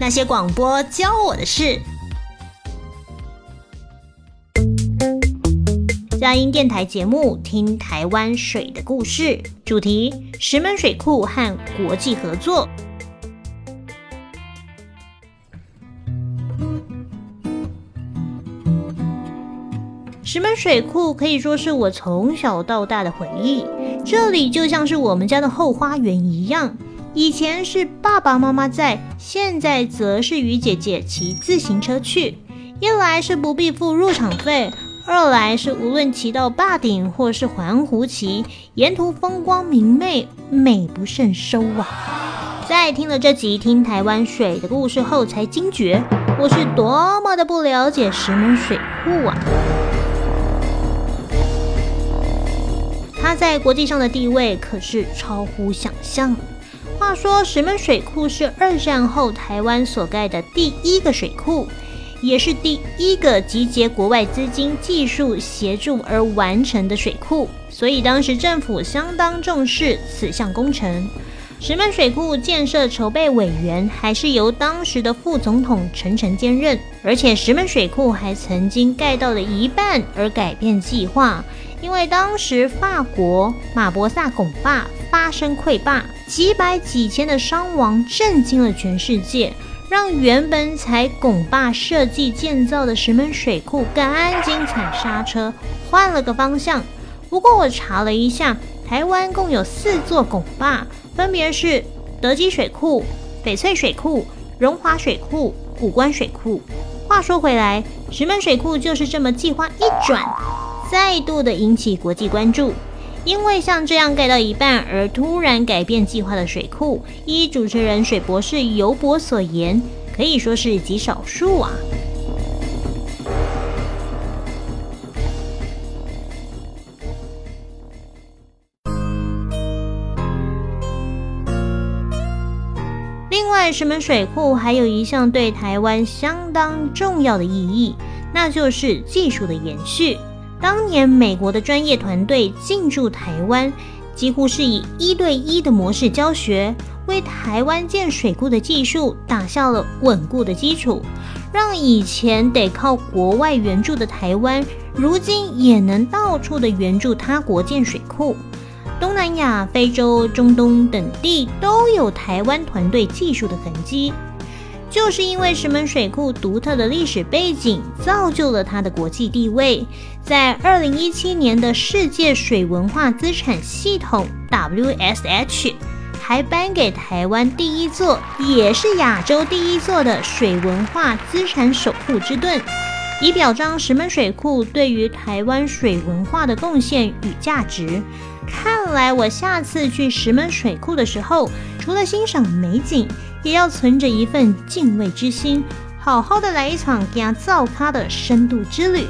那些广播教我的事。嘉音电台节目《听台湾水的故事》，主题：石门水库和国际合作。石门水库可以说是我从小到大的回忆，这里就像是我们家的后花园一样。以前是爸爸妈妈在，现在则是与姐姐骑自行车去。一来是不必付入场费，二来是无论骑到坝顶或是环湖骑，沿途风光明媚，美不胜收啊！在听了这集听台湾水的故事后，才惊觉我是多么的不了解石门水库啊！它在国际上的地位可是超乎想象。话说，石门水库是二战后台湾所盖的第一个水库，也是第一个集结国外资金、技术协助而完成的水库，所以当时政府相当重视此项工程。石门水库建设筹备委员还是由当时的副总统陈诚兼任，而且石门水库还曾经盖到了一半而改变计划。因为当时法国马博萨拱坝发生溃坝，几百几千的伤亡震惊了全世界，让原本采拱坝设计建造的石门水库赶紧踩刹车，换了个方向。不过我查了一下，台湾共有四座拱坝，分别是德基水库、翡翠水库、荣华水库、古关水库。话说回来，石门水库就是这么计划一转。再度的引起国际关注，因为像这样盖到一半而突然改变计划的水库，依主持人水博士尤博所言，可以说是极少数啊。另外，石门水库还有一项对台湾相当重要的意义，那就是技术的延续。当年美国的专业团队进驻台湾，几乎是以一对一的模式教学，为台湾建水库的技术打下了稳固的基础，让以前得靠国外援助的台湾，如今也能到处的援助他国建水库。东南亚、非洲、中东等地都有台湾团队技术的痕迹。就是因为石门水库独特的历史背景，造就了它的国际地位。在二零一七年的世界水文化资产系统 （WSH） 还颁给台湾第一座，也是亚洲第一座的水文化资产守护之盾，以表彰石门水库对于台湾水文化的贡献与价值。看来我下次去石门水库的时候，除了欣赏美景，也要存着一份敬畏之心，好好的来一场给他造咖的深度之旅。